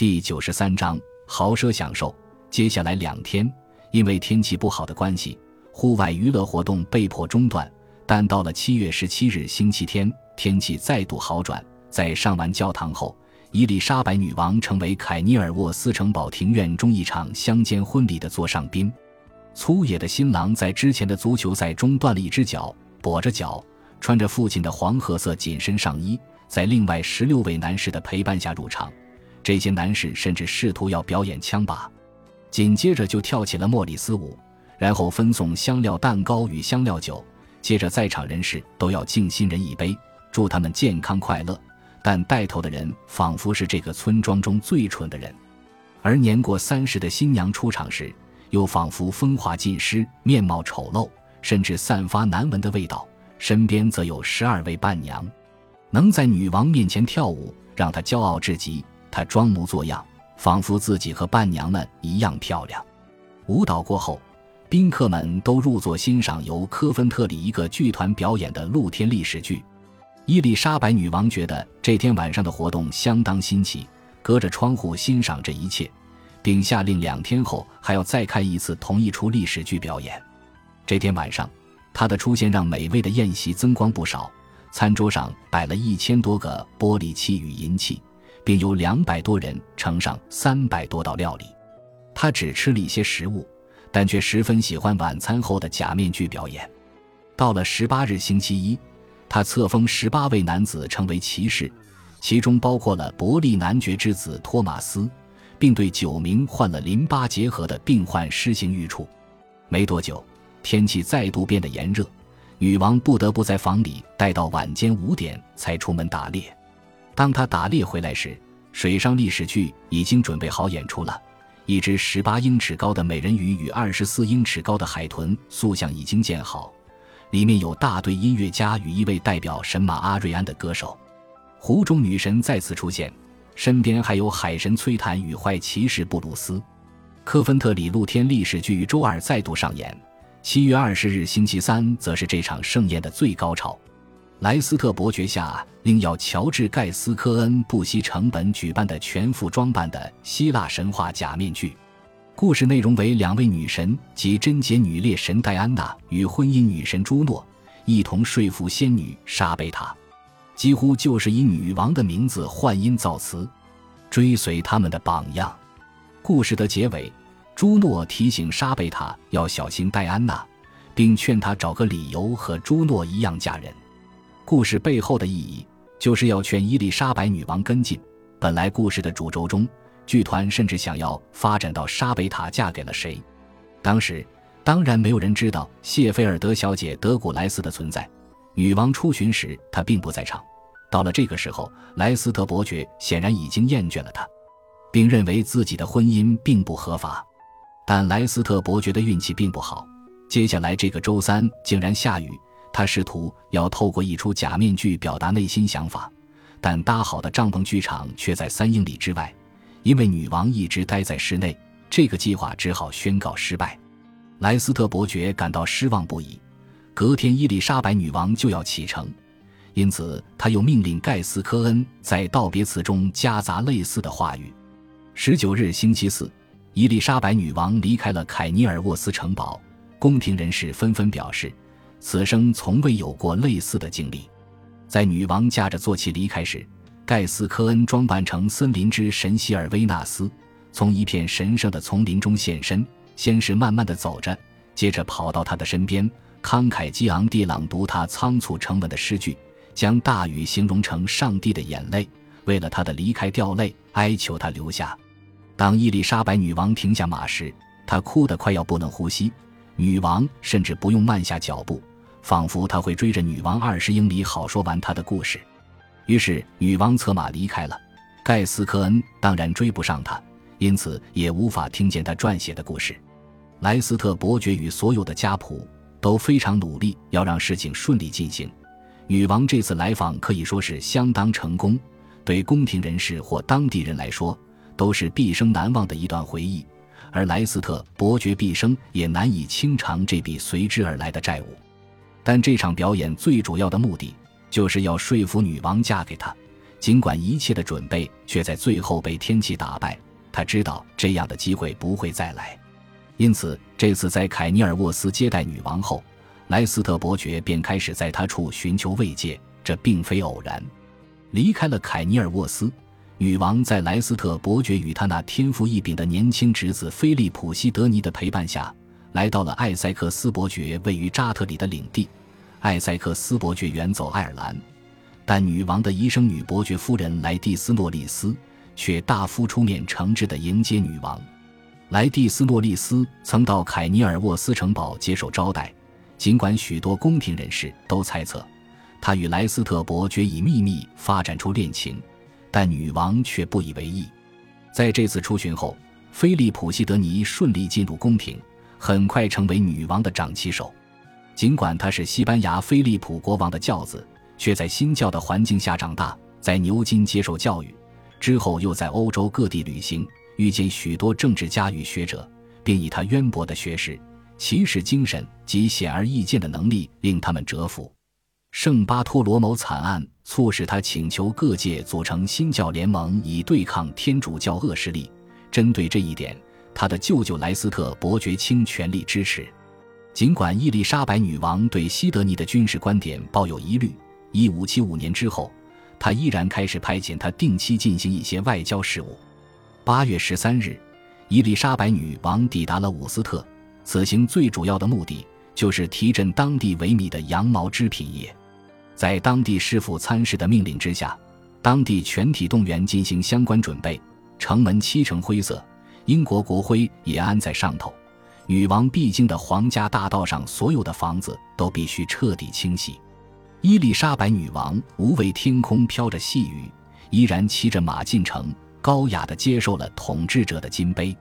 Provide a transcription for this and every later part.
第九十三章豪奢享受。接下来两天，因为天气不好的关系，户外娱乐活动被迫中断。但到了七月十七日星期天，天气再度好转。在上完教堂后，伊丽莎白女王成为凯尼尔沃斯城堡庭院中一场乡间婚礼的座上宾。粗野的新郎在之前的足球赛中断了一只脚，跛着脚，穿着父亲的黄褐色紧身上衣，在另外十六位男士的陪伴下入场。这些男士甚至试图要表演枪靶，紧接着就跳起了莫里斯舞，然后分送香料蛋糕与香料酒。接着，在场人士都要敬新人一杯，祝他们健康快乐。但带头的人仿佛是这个村庄中最蠢的人，而年过三十的新娘出场时，又仿佛风华尽失，面貌丑陋，甚至散发难闻的味道。身边则有十二位伴娘，能在女王面前跳舞，让她骄傲至极。她装模作样，仿佛自己和伴娘们一样漂亮。舞蹈过后，宾客们都入座欣赏由科芬特里一个剧团表演的露天历史剧。伊丽莎白女王觉得这天晚上的活动相当新奇，隔着窗户欣赏这一切，并下令两天后还要再看一次同一出历史剧表演。这天晚上，她的出现让美味的宴席增光不少。餐桌上摆了一千多个玻璃器与银器，并有两百多人盛上三百多道料理。他只吃了一些食物，但却十分喜欢晚餐后的假面具表演。到了十八日星期一。他册封十八位男子成为骑士，其中包括了伯利男爵之子托马斯，并对九名患了淋巴结核的病患施行御处。没多久，天气再度变得炎热，女王不得不在房里待到晚间五点才出门打猎。当他打猎回来时，水上历史剧已经准备好演出了。一只十八英尺高的美人鱼与二十四英尺高的海豚塑像已经建好。里面有大队音乐家与一位代表神马阿瑞安的歌手，湖中女神再次出现，身边还有海神崔坦与坏骑士布鲁斯。科芬特里露天历史剧于周二再度上演，七月二十日星期三则是这场盛宴的最高潮。莱斯特伯爵下令要乔治盖斯科恩不惜成本举办的全副装扮的希腊神话假面具。故事内容为两位女神及贞洁女猎神戴安娜与婚姻女神朱诺一同说服仙女莎贝塔，几乎就是以女王的名字换音造词，追随他们的榜样。故事的结尾，朱诺提醒莎贝塔要小心戴安娜，并劝她找个理由和朱诺一样嫁人。故事背后的意义就是要劝伊丽莎白女王跟进。本来故事的主轴中。剧团甚至想要发展到莎贝塔嫁给了谁？当时当然没有人知道谢菲尔德小姐德古莱斯的存在。女王出巡时，她并不在场。到了这个时候，莱斯特伯爵显然已经厌倦了她，并认为自己的婚姻并不合法。但莱斯特伯爵的运气并不好，接下来这个周三竟然下雨。他试图要透过一出假面具表达内心想法，但搭好的帐篷剧场却在三英里之外。因为女王一直待在室内，这个计划只好宣告失败。莱斯特伯爵感到失望不已。隔天，伊丽莎白女王就要启程，因此他又命令盖斯科恩在道别词中夹杂类似的话语。十九日星期四，伊丽莎白女王离开了凯尼尔沃斯城堡。宫廷人士纷纷表示，此生从未有过类似的经历。在女王驾着坐骑离开时。盖斯科恩装扮成森林之神希尔维纳斯，从一片神圣的丛林中现身。先是慢慢的走着，接着跑到他的身边，慷慨激昂地朗读他仓促成文的诗句，将大雨形容成上帝的眼泪，为了他的离开掉泪，哀求他留下。当伊丽莎白女王停下马时，她哭得快要不能呼吸。女王甚至不用慢下脚步，仿佛他会追着女王二十英里，好说完他的故事。于是，女王策马离开了。盖斯科恩当然追不上他，因此也无法听见他撰写的故事。莱斯特伯爵与所有的家仆都非常努力，要让事情顺利进行。女王这次来访可以说是相当成功，对宫廷人士或当地人来说，都是毕生难忘的一段回忆。而莱斯特伯爵毕生也难以清偿这笔随之而来的债务。但这场表演最主要的目的。就是要说服女王嫁给他，尽管一切的准备却在最后被天气打败。他知道这样的机会不会再来，因此这次在凯尼尔沃斯接待女王后，莱斯特伯爵便开始在他处寻求慰藉。这并非偶然。离开了凯尼尔沃斯，女王在莱斯特伯爵与他那天赋异禀的年轻侄子菲利普·西德尼的陪伴下，来到了艾塞克斯伯爵位于扎特里的领地。艾塞克斯伯爵远走爱尔兰，但女王的遗生女伯爵夫人莱蒂斯诺利斯。却大夫出面诚挚地迎接女王。莱蒂斯诺利斯曾到凯尼尔沃斯城堡接受招待，尽管许多宫廷人士都猜测他与莱斯特伯爵已秘密发展出恋情，但女王却不以为意。在这次出巡后，菲利普·西德尼顺利进入宫廷，很快成为女王的掌旗手。尽管他是西班牙菲利普国王的教子，却在新教的环境下长大，在牛津接受教育。之后又在欧洲各地旅行，遇见许多政治家与学者，并以他渊博的学识、骑士精神及显而易见的能力令他们折服。圣巴托罗谋惨案促使他请求各界组成新教联盟，以对抗天主教恶势力。针对这一点，他的舅舅莱斯特伯爵倾全力支持。尽管伊丽莎白女王对西德尼的军事观点抱有疑虑，1575年之后。她依然开始派遣他定期进行一些外交事务。八月十三日，伊丽莎白女王抵达了伍斯特。此行最主要的目的就是提振当地萎靡的羊毛织品业。在当地师傅参事的命令之下，当地全体动员进行相关准备。城门漆成灰色，英国国徽也安在上头。女王必经的皇家大道上，所有的房子都必须彻底清洗。伊丽莎白女王无畏天空飘着细雨，依然骑着马进城，高雅地接受了统治者的金杯。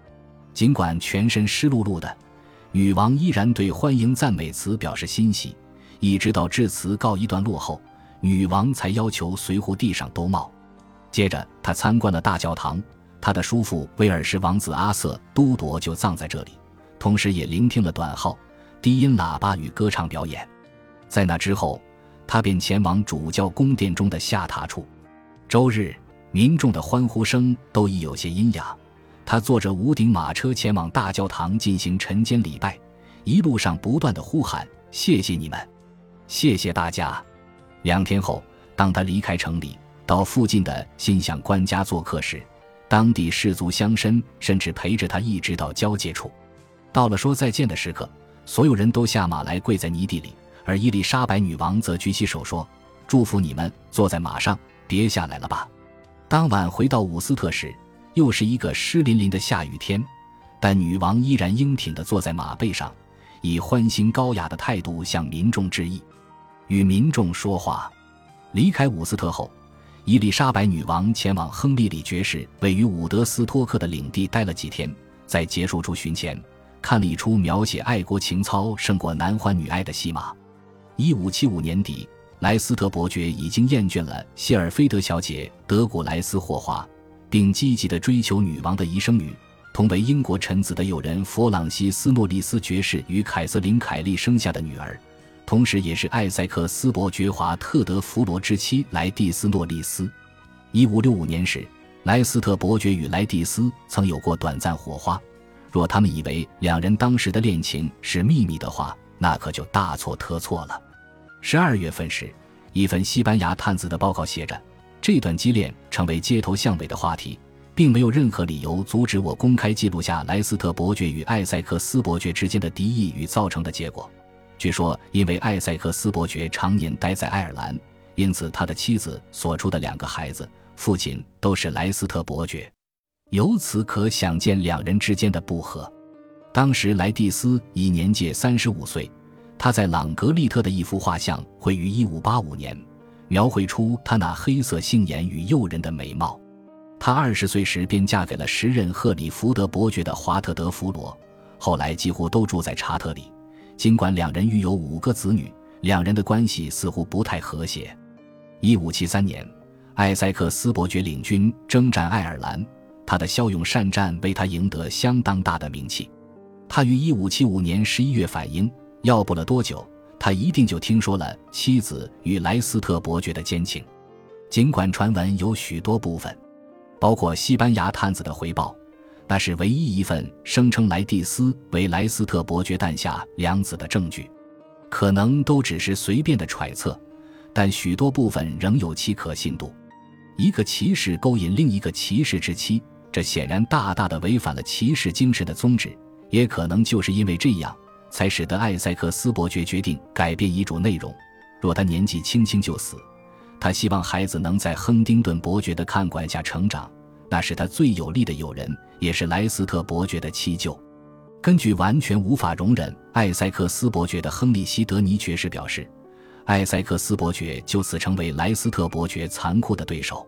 尽管全身湿漉漉的，女王依然对欢迎赞美词表示欣喜。一直到致辞告一段落后，女王才要求随扈地上兜帽。接着，她参观了大教堂，她的叔父威尔士王子阿瑟都铎就葬在这里，同时也聆听了短号、低音喇叭与歌唱表演。在那之后。他便前往主教宫殿中的下榻处。周日，民众的欢呼声都已有些阴哑。他坐着五顶马车前往大教堂进行晨间礼拜，一路上不断的呼喊：“谢谢你们，谢谢大家。”两天后，当他离开城里，到附近的新享官家做客时，当地士族乡绅甚至陪着他一直到交界处。到了说再见的时刻，所有人都下马来跪在泥地里。而伊丽莎白女王则举起手说：“祝福你们，坐在马上，别下来了吧。”当晚回到伍斯特时，又是一个湿淋淋的下雨天，但女王依然英挺地坐在马背上，以欢欣高雅的态度向民众致意，与民众说话。离开伍斯特后，伊丽莎白女王前往亨利里爵士位于伍德斯托克的领地待了几天，在结束处巡前，看了一出描写爱国情操胜过男欢女爱的戏码。一五七五年底，莱斯特伯爵已经厌倦了谢尔菲德小姐德古莱斯霍华，并积极地追求女王的遗生女，同为英国臣子的友人弗朗西斯诺利斯爵士与凯瑟琳凯利生下的女儿，同时也是艾塞克斯伯爵华特德弗罗之妻莱蒂斯诺利斯。一五六五年时，莱斯特伯爵与莱蒂斯曾有过短暂火花，若他们以为两人当时的恋情是秘密的话，那可就大错特错了。十二月份时，一份西班牙探子的报告写着，这段激恋成为街头巷尾的话题，并没有任何理由阻止我公开记录下莱斯特伯爵与艾塞克斯伯爵之间的敌意与造成的结果。据说，因为艾塞克斯伯爵常年待在爱尔兰，因此他的妻子所出的两个孩子父亲都是莱斯特伯爵，由此可想见两人之间的不和。当时莱蒂斯已年届三十五岁。他在朗格利特的一幅画像绘于1585年，描绘出他那黑色杏眼与诱人的美貌。他二十岁时便嫁给了时任赫里福德伯爵的华特德弗罗，后来几乎都住在查特里。尽管两人育有五个子女，两人的关系似乎不太和谐。1573年，艾塞克斯伯爵领军征战爱尔兰，他的骁勇善战为他赢得相当大的名气。他于1575年11月返英。要不了多久，他一定就听说了妻子与莱斯特伯爵的奸情。尽管传闻有许多部分，包括西班牙探子的回报，那是唯一一份声称莱蒂斯为莱斯特伯爵诞下两子的证据，可能都只是随便的揣测，但许多部分仍有其可信度。一个骑士勾引另一个骑士之妻，这显然大大的违反了骑士精神的宗旨。也可能就是因为这样，才使得艾塞克斯伯爵决定改变遗嘱内容。若他年纪轻轻就死，他希望孩子能在亨丁顿伯爵的看管下成长，那是他最有力的友人，也是莱斯特伯爵的七舅。根据完全无法容忍艾塞克斯伯爵的亨利希德尼爵士表示，艾塞克斯伯爵就此成为莱斯特伯爵残酷的对手。